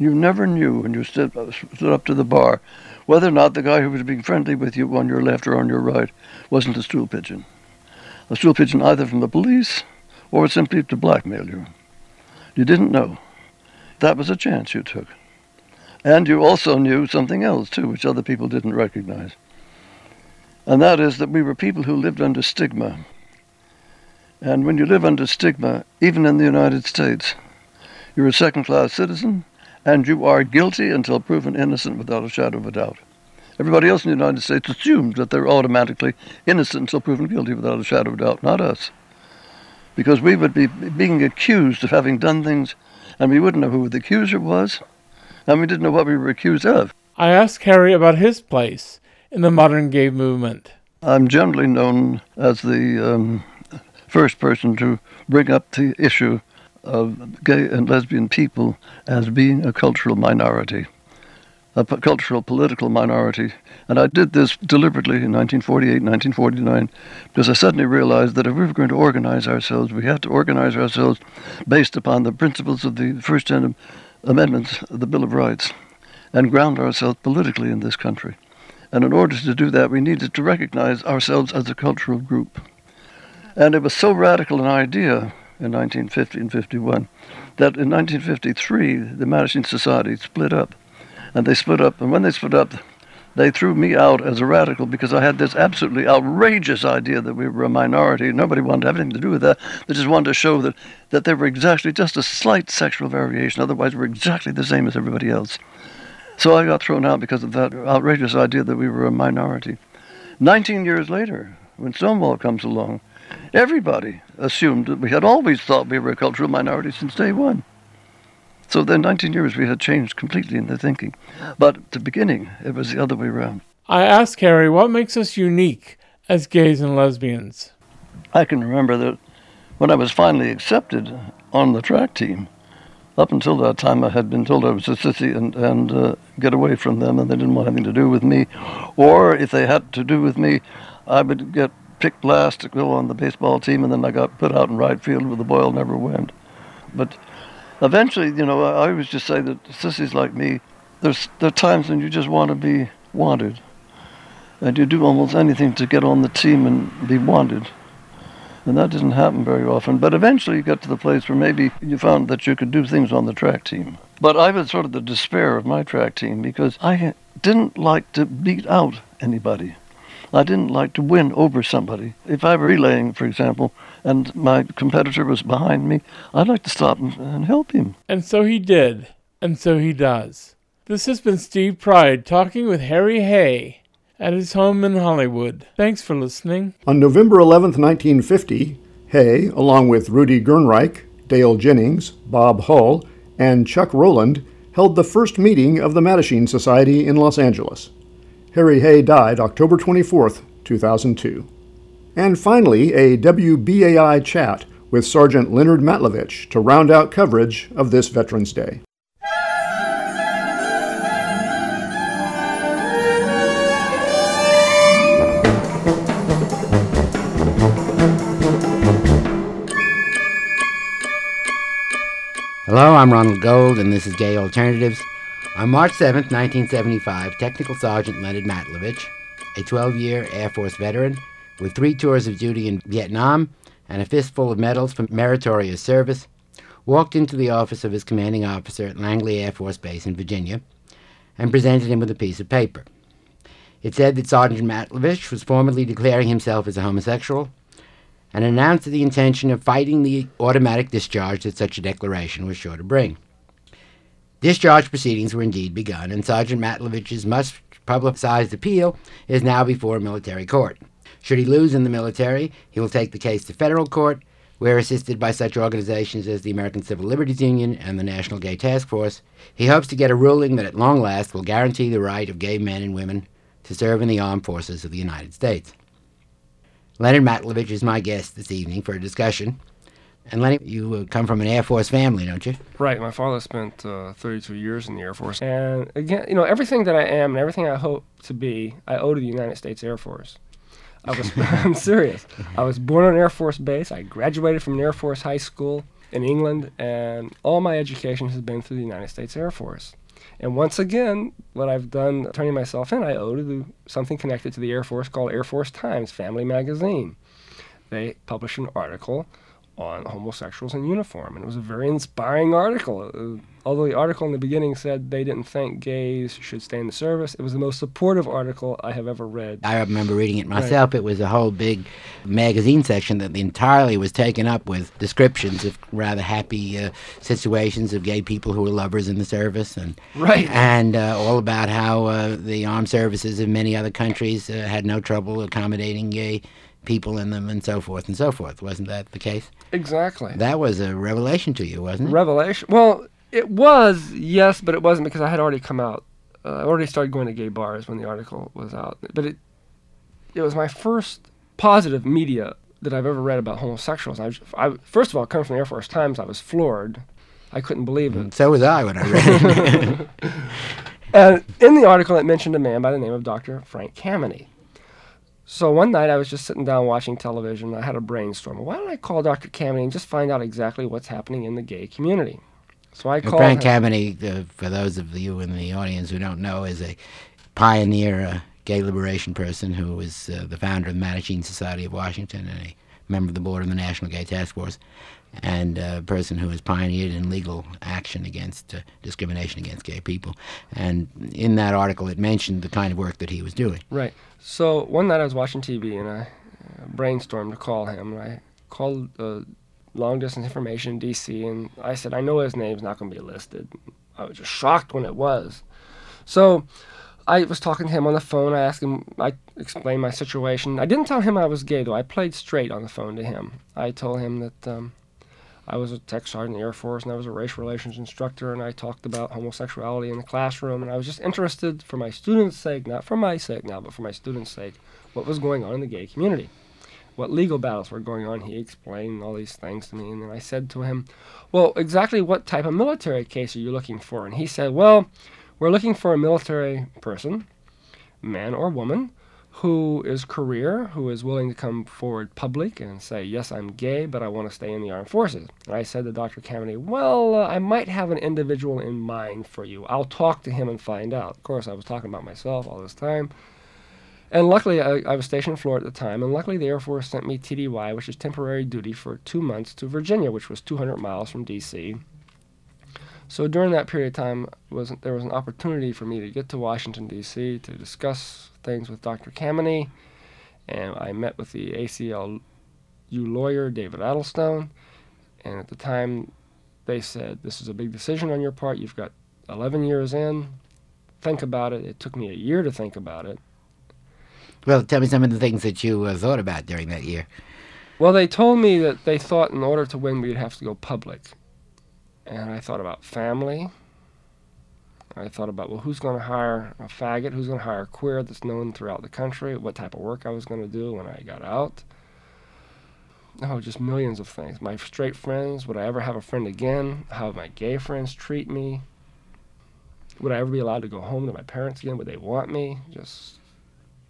you never knew when you stood, uh, stood up to the bar whether or not the guy who was being friendly with you on your left or on your right wasn't a stool pigeon. A stool pigeon either from the police or simply to blackmail you. You didn't know. That was a chance you took. And you also knew something else, too, which other people didn't recognize. And that is that we were people who lived under stigma. And when you live under stigma, even in the United States, you're a second class citizen and you are guilty until proven innocent without a shadow of a doubt. Everybody else in the United States assumed that they're automatically innocent until proven guilty without a shadow of a doubt, not us. Because we would be being accused of having done things and we wouldn't know who the accuser was and we didn't know what we were accused of. I asked Harry about his place in the modern gay movement. I'm generally known as the um, first person to bring up the issue of gay and lesbian people as being a cultural minority, a cultural political minority. And I did this deliberately in 1948, 1949, because I suddenly realized that if we were going to organize ourselves, we had to organize ourselves based upon the principles of the First Ten Amendments of the Bill of Rights and ground ourselves politically in this country. And in order to do that, we needed to recognize ourselves as a cultural group. And it was so radical an idea in 1950 and 51 that in 1953 the Mattachine Society split up. And they split up, and when they split up, they threw me out as a radical because I had this absolutely outrageous idea that we were a minority. Nobody wanted to have anything to do with that. They just wanted to show that, that they were exactly just a slight sexual variation. Otherwise, we're exactly the same as everybody else. So I got thrown out because of that outrageous idea that we were a minority. 19 years later, when Stonewall comes along, everybody assumed that we had always thought we were a cultural minority since day one. So then 19 years we had changed completely in the thinking. But at the beginning, it was the other way around. I asked Harry what makes us unique as gays and lesbians. I can remember that when I was finally accepted on the track team, up until that time I had been told I was a sissy and, and uh, get away from them and they didn't want anything to do with me. Or if they had to do with me, I would get picked last to go on the baseball team and then I got put out in right field where the ball never went. But eventually, you know, I, always just say that sissies like me, there's there are times when you just want to be wanted. And you do almost anything to get on the team and be wanted. And that didn't happen very often. But eventually you got to the place where maybe you found that you could do things on the track team. But I was sort of the despair of my track team because I didn't like to beat out anybody. I didn't like to win over somebody. If I were relaying, for example, and my competitor was behind me, I'd like to stop and, and help him. And so he did, and so he does. This has been Steve Pride talking with Harry Hay at his home in Hollywood. Thanks for listening. On November 11, 1950, Hay, along with Rudy Gernreich, Dale Jennings, Bob Hull, and Chuck Rowland, held the first meeting of the Mattachine Society in Los Angeles. Harry Hay died October 24, 2002. And finally, a WBAI chat with Sergeant Leonard Matlovich to round out coverage of this Veterans Day. Hello, I'm Ronald Gold, and this is Gay Alternatives. On March 7, 1975, Technical Sergeant Leonard Matlovich, a 12 year Air Force veteran with three tours of duty in Vietnam and a fistful of medals for meritorious service, walked into the office of his commanding officer at Langley Air Force Base in Virginia and presented him with a piece of paper. It said that Sergeant Matlovich was formally declaring himself as a homosexual and announced the intention of fighting the automatic discharge that such a declaration was sure to bring. Discharge proceedings were indeed begun, and Sergeant Matlovich's much publicized appeal is now before a military court. Should he lose in the military, he will take the case to federal court, where, assisted by such organizations as the American Civil Liberties Union and the National Gay Task Force, he hopes to get a ruling that at long last will guarantee the right of gay men and women to serve in the armed forces of the United States. Leonard Matlovich is my guest this evening for a discussion. And Lenny, you uh, come from an Air Force family, don't you? Right. My father spent uh, 32 years in the Air Force. And again, you know, everything that I am and everything I hope to be, I owe to the United States Air Force. I was, I'm serious. I was born on an Air Force base. I graduated from an Air Force high school in England, and all my education has been through the United States Air Force. And once again, what I've done turning myself in, I owe to the, something connected to the Air Force called Air Force Times Family Magazine. They publish an article on homosexuals in uniform. And it was a very inspiring article. Uh, although the article in the beginning said they didn't think gays should stay in the service, it was the most supportive article I have ever read. I remember reading it myself. Right. It was a whole big magazine section that entirely was taken up with descriptions of rather happy uh, situations of gay people who were lovers in the service, and right, and uh, all about how uh, the armed services in many other countries uh, had no trouble accommodating gay people in them and so forth and so forth. Wasn't that the case? Exactly. That was a revelation to you, wasn't it? Revelation. Well, it was, yes, but it wasn't because I had already come out. Uh, I already started going to gay bars when the article was out. But it it was my first positive media that I've ever read about homosexuals. I, I first of all, coming from the Air Force Times, I was floored. I couldn't believe it. So was I when I read it. and in the article, it mentioned a man by the name of Dr. Frank Kameny. So one night I was just sitting down watching television. I had a brainstorm. Why don't I call Dr. Kameny and just find out exactly what's happening in the gay community? So I called Frank Kameny, uh, for those of you in the audience who don't know, is a pioneer uh, gay liberation person who was uh, the founder of the Mattachine Society of Washington and a member of the board of the National Gay Task Force, and a person who has pioneered in legal action against uh, discrimination against gay people. And in that article, it mentioned the kind of work that he was doing. Right. So one night I was watching TV and I uh, brainstormed to call him. I called uh, long distance information in D.C. and I said, I know his name's not going to be listed. I was just shocked when it was. So I was talking to him on the phone. I asked him, I explained my situation. I didn't tell him I was gay, though. I played straight on the phone to him. I told him that um, I was a tech sergeant in the Air Force and I was a race relations instructor, and I talked about homosexuality in the classroom. And I was just interested, for my students' sake, not for my sake now, but for my students' sake, what was going on in the gay community. What legal battles were going on. He explained all these things to me, and then I said to him, Well, exactly what type of military case are you looking for? And he said, Well, we're looking for a military person, man or woman, who is career, who is willing to come forward public and say, Yes, I'm gay, but I want to stay in the armed forces. And I said to Dr. Kameny, Well, uh, I might have an individual in mind for you. I'll talk to him and find out. Of course, I was talking about myself all this time. And luckily, I, I was stationed Florida at the time, and luckily the Air Force sent me TDY, which is temporary duty, for two months to Virginia, which was 200 miles from D.C. So during that period of time, was there was an opportunity for me to get to Washington D.C. to discuss things with Dr. Kameny, and I met with the ACLU lawyer David Addlestone, and at the time, they said this is a big decision on your part. You've got 11 years in. Think about it. It took me a year to think about it. Well, tell me some of the things that you uh, thought about during that year. Well, they told me that they thought in order to win, we'd have to go public. And I thought about family. I thought about, well, who's going to hire a faggot? Who's going to hire a queer that's known throughout the country? What type of work I was going to do when I got out? Oh, just millions of things. My straight friends, would I ever have a friend again? How would my gay friends treat me? Would I ever be allowed to go home to my parents again? Would they want me? Just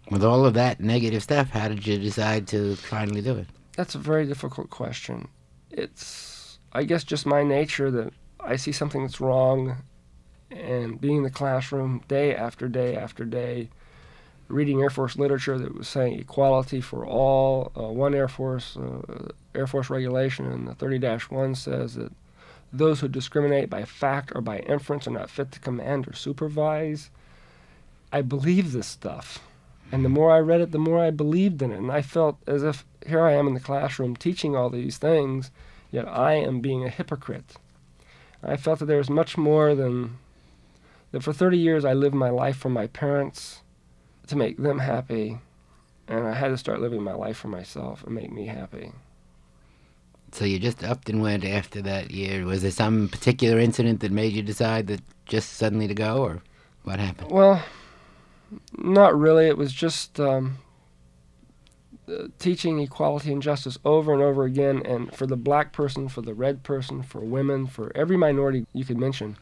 With all of that negative stuff, how did you decide to finally do it? That's a very difficult question. It's, I guess, just my nature that I see something that's wrong, and being in the classroom day after day after day, reading Air Force literature that was saying equality for all. Uh, one Air Force uh, Air Force regulation in the 30-1 says that those who discriminate by fact or by inference are not fit to command or supervise. I believe this stuff. And the more I read it, the more I believed in it. And I felt as if here I am in the classroom teaching all these things, yet I am being a hypocrite. I felt that there was much more than that for 30 years I lived my life for my parents to make them happy, and I had to start living my life for myself and make me happy. So you just upped and went after that year. Was there some particular incident that made you decide that just suddenly to go, or what happened? Well, not really. It was just um, uh, teaching equality and justice over and over again, and for the black person, for the red person, for women, for every minority you could mention.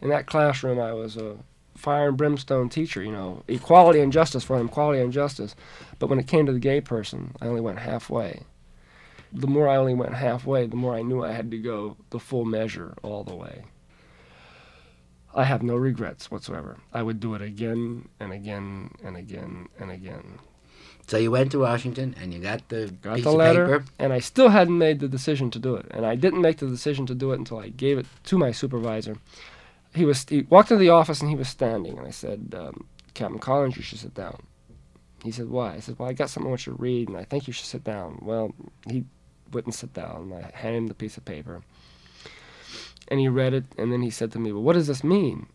In that classroom, I was a fire and brimstone teacher, you know, equality and justice for them, equality and justice. But when it came to the gay person, I only went halfway. The more I only went halfway, the more I knew I had to go the full measure all the way. I have no regrets whatsoever. I would do it again and again and again and again. So you went to Washington and you got the Got the letter, paper. and I still hadn't made the decision to do it. And I didn't make the decision to do it until I gave it to my supervisor. He was he walked into the office and he was standing, and I said, um, "Captain Collins, you should sit down." He said, "Why?" I said, "Well, I got something I want you to read, and I think you should sit down." Well, he wouldn't sit down. I handed him the piece of paper, and he read it, and then he said to me, "Well, what does this mean?"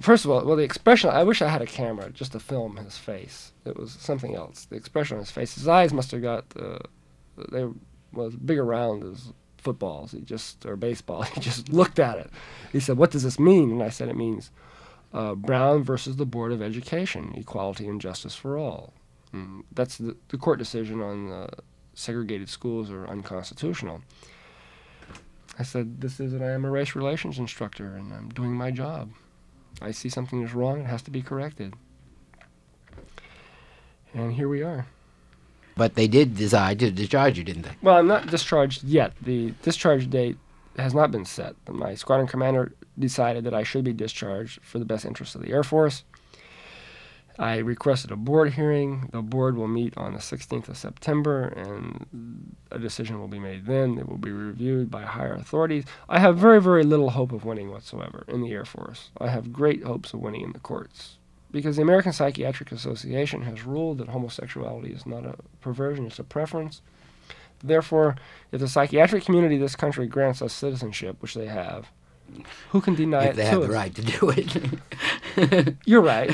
First of all, well, the expression, I wish I had a camera just to film his face. It was something else. The expression on his face, his eyes must have got, uh, they were as big around as footballs. He just, or baseball. He just looked at it. He said, What does this mean? And I said, It means uh, Brown versus the Board of Education, equality and justice for all. Mm, that's the, the court decision on uh, segregated schools are unconstitutional. I said, This is that I am a race relations instructor and I'm doing my job. I see something is wrong, it has to be corrected. And here we are. But they did decide to discharge you, didn't they? Well, I'm not discharged yet. The discharge date has not been set. My squadron commander decided that I should be discharged for the best interest of the Air Force. I requested a board hearing. The board will meet on the 16th of September, and a decision will be made then. It will be reviewed by higher authorities. I have very, very little hope of winning whatsoever in the Air Force. I have great hopes of winning in the courts. Because the American Psychiatric Association has ruled that homosexuality is not a perversion, it's a preference. Therefore, if the psychiatric community of this country grants us citizenship, which they have, Who can deny if it they have the right to do it. You're right.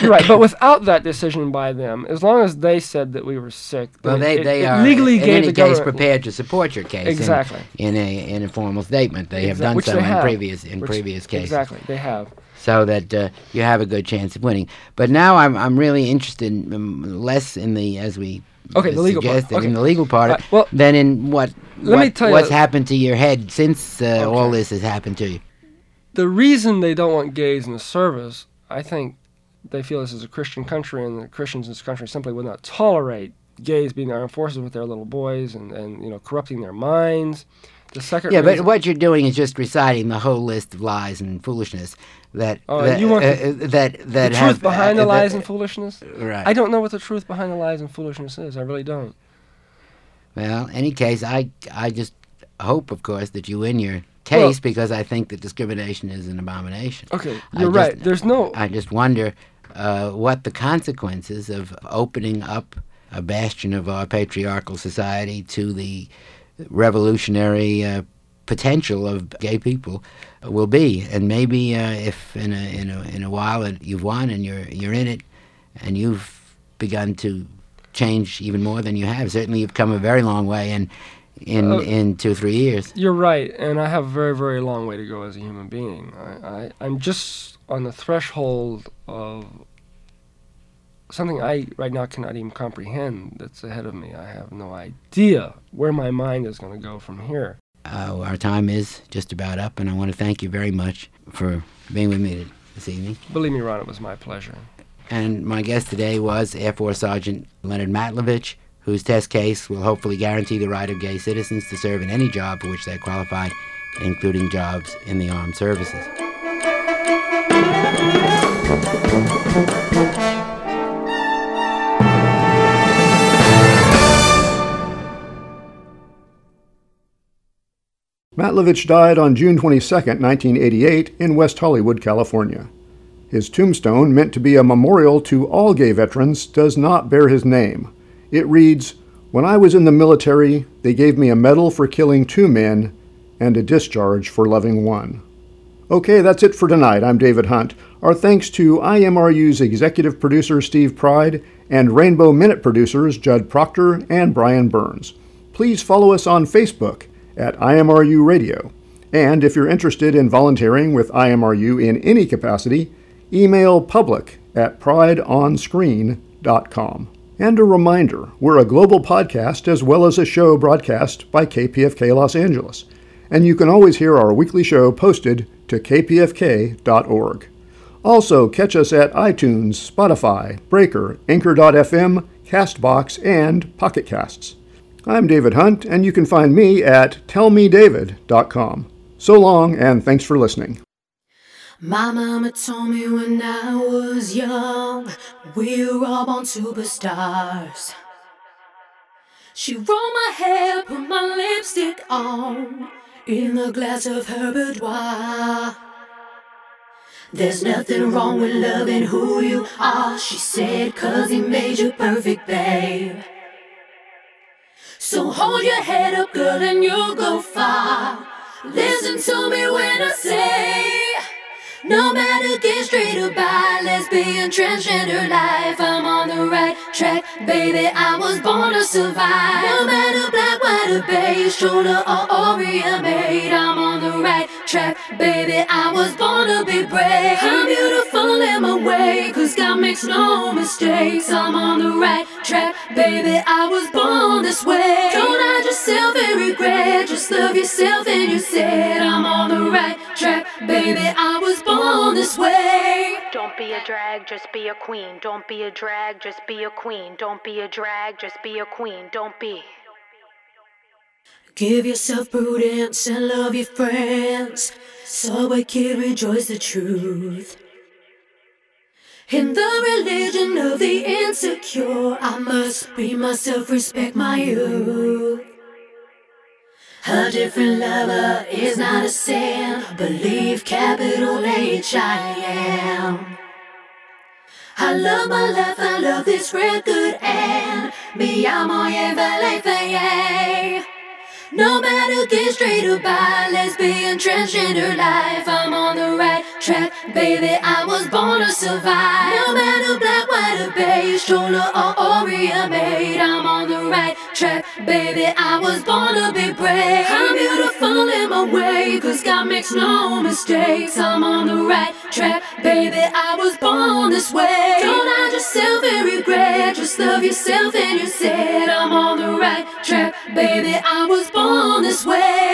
You're right. But without that decision by them, as long as they said that we were sick, Well, they, it, they it are legally in any case prepared to support your case in- Exactly. in, a in a formal statement. They have done which so in have. previous in Which- previous cases. Exactly, they have. So that uh, you have a good chance of winning. But now I'm I'm really interested um, less in the as we Okay, the legal part. Okay. in the legal part Uh, well, than in what let me what- tell you- what's happened to your head since uh, all this has happened to you. the reason they don't want gays in the service, I think they feel this is a Christian country and the Christians in this country simply would not tolerate gays being in armed forces with their little boys and, and you know corrupting their minds. The second Yeah, but what you're doing is just reciting the whole list of lies and foolishness that Oh, that you want uh, the- uh, that that the have, truth behind uh, the lies that- and foolishness? Right. I don't know what the truth behind the lies and foolishness is. I really don't. Well, any case, I I just hope, of course, that you win your case because I think that discrimination is an abomination. Okay, you're just- right. There's no. I just wonder uh, what the consequences of opening up a bastion of our patriarchal society to the revolutionary uh, potential of gay people will be. And maybe uh, if in a, in a in a while you've won and you're you're in it, and you've begun to change even more than you have. Certainly, you've come a very long way in in Uh, in two or three years. You're right, and I have a very, very long way to go as a human being. I, I, I'm just on the threshold of something I right now cannot even comprehend that's ahead of me. I have no idea where my mind is going to go from here. Uh, our time is just about up, and I want to thank you very much for being with me this evening. Believe me, Ron, it was my pleasure. And my guest today was Air Force Sergeant Leonard Matlovich, whose test case will hopefully guarantee the right of gay citizens to serve in any job for which they're qualified, including jobs in the armed services. Matlovich died on June 22, 1988, in West Hollywood, California. His tombstone, meant to be a memorial to all gay veterans, does not bear his name. It reads When I was in the military, they gave me a medal for killing two men and a discharge for loving one. Okay, that's it for tonight. I'm David Hunt. Our thanks to IMRU's executive producer Steve Pride and Rainbow Minute producers Judd Proctor and Brian Burns. Please follow us on Facebook at IMRU Radio. And if you're interested in volunteering with IMRU in any capacity, email public at prideonscreen.com. And a reminder we're a global podcast as well as a show broadcast by KPFK Los Angeles. And you can always hear our weekly show posted to kpfk.org. Also, catch us at iTunes, Spotify, Breaker, Anchor.fm, Castbox, and Pocket Casts. I'm David Hunt, and you can find me at tellmedavid.com. So long, and thanks for listening. My mama told me when I was young, we were all born superstars. She rolled my hair, put my lipstick on, in the glass of her boudoir. There's nothing wrong with loving who you are, she said, cause he made you perfect, babe. So hold your head up, girl, and you'll go far. Listen to me when I say, no matter gay, straight or bi, lesbian, transgender life, I'm on the right track, baby. I was born to survive. No matter black, white, or beige, chola or Orient made, I'm on the right track, baby. I was born to be brave. I'm beautiful in my way, cause God makes no mistakes. I'm on the right track, baby. I was born this way. Don't hide yourself in regret, just love yourself and you said, I'm on the right track, baby. I was born this way. Don't be a drag, just be a queen. Don't be a drag, just be a queen. Don't be a drag, just be a queen. Don't be. Give yourself prudence and love your friends. so Subway kid, rejoice the truth. In the religion of the insecure, I must be myself, respect my youth. A different lover is not a sin. Believe capital H I am. I love my life, I love this record, and me amo Evelyn Faye. No matter gay, straight or bi, lesbian, transgender life, I'm on the right track, baby. I was born to survive. No matter black, white, or beige, stroller or Oreo maid, I'm on the right track, baby. I was born to be brave. I'm beautiful in my way, cause God makes no mistakes. I'm on the right track, baby. I was born this way. Don't hide yourself and regret, just love yourself and you said, I'm on the right track, baby. I was born this way.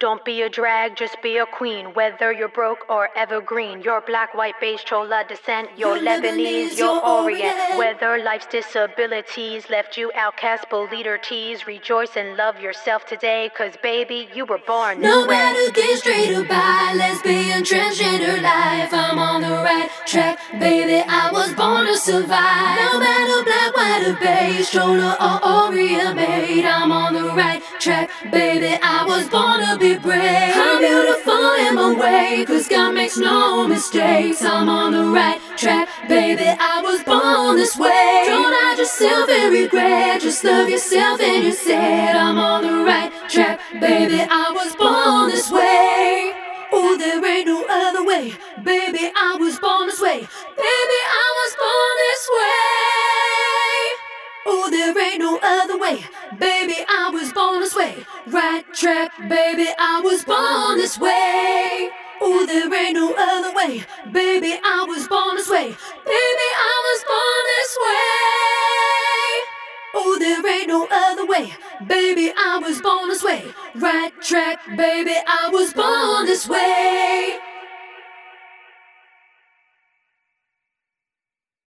Don't be a drag, just be a queen. Whether you're broke or evergreen, you're black, white, beige, chola descent, you're You're Lebanese, Lebanese, you're you're Orient. Orient. Whether life's disabilities left you outcast, but leader tease, rejoice and love yourself today, cause baby, you were born this No matter gay, straight or bi, lesbian, transgender life, I'm on the right track, baby. I was born to survive. No matter black, white, or beige, stroller or Oreo maid, I'm on the right track, baby. I was born to be brave. I'm beautiful in my way, cause God makes no mistakes. I'm on the right track, baby. I was born this way. Don't hide yourself in regret, just love yourself and you said, I'm on the right track, baby. I was born this way. Oh, there ain't no other way, baby. I was born this way, baby. I was born this way. Oh, there ain't no other way, baby. I was born this way. Right track, baby. I was born this way. Oh, there ain't no other way, baby. I was born this way, baby. I was born this way. Oh, there ain't no other way, baby. I was born this way. Right track, baby. I was born this way.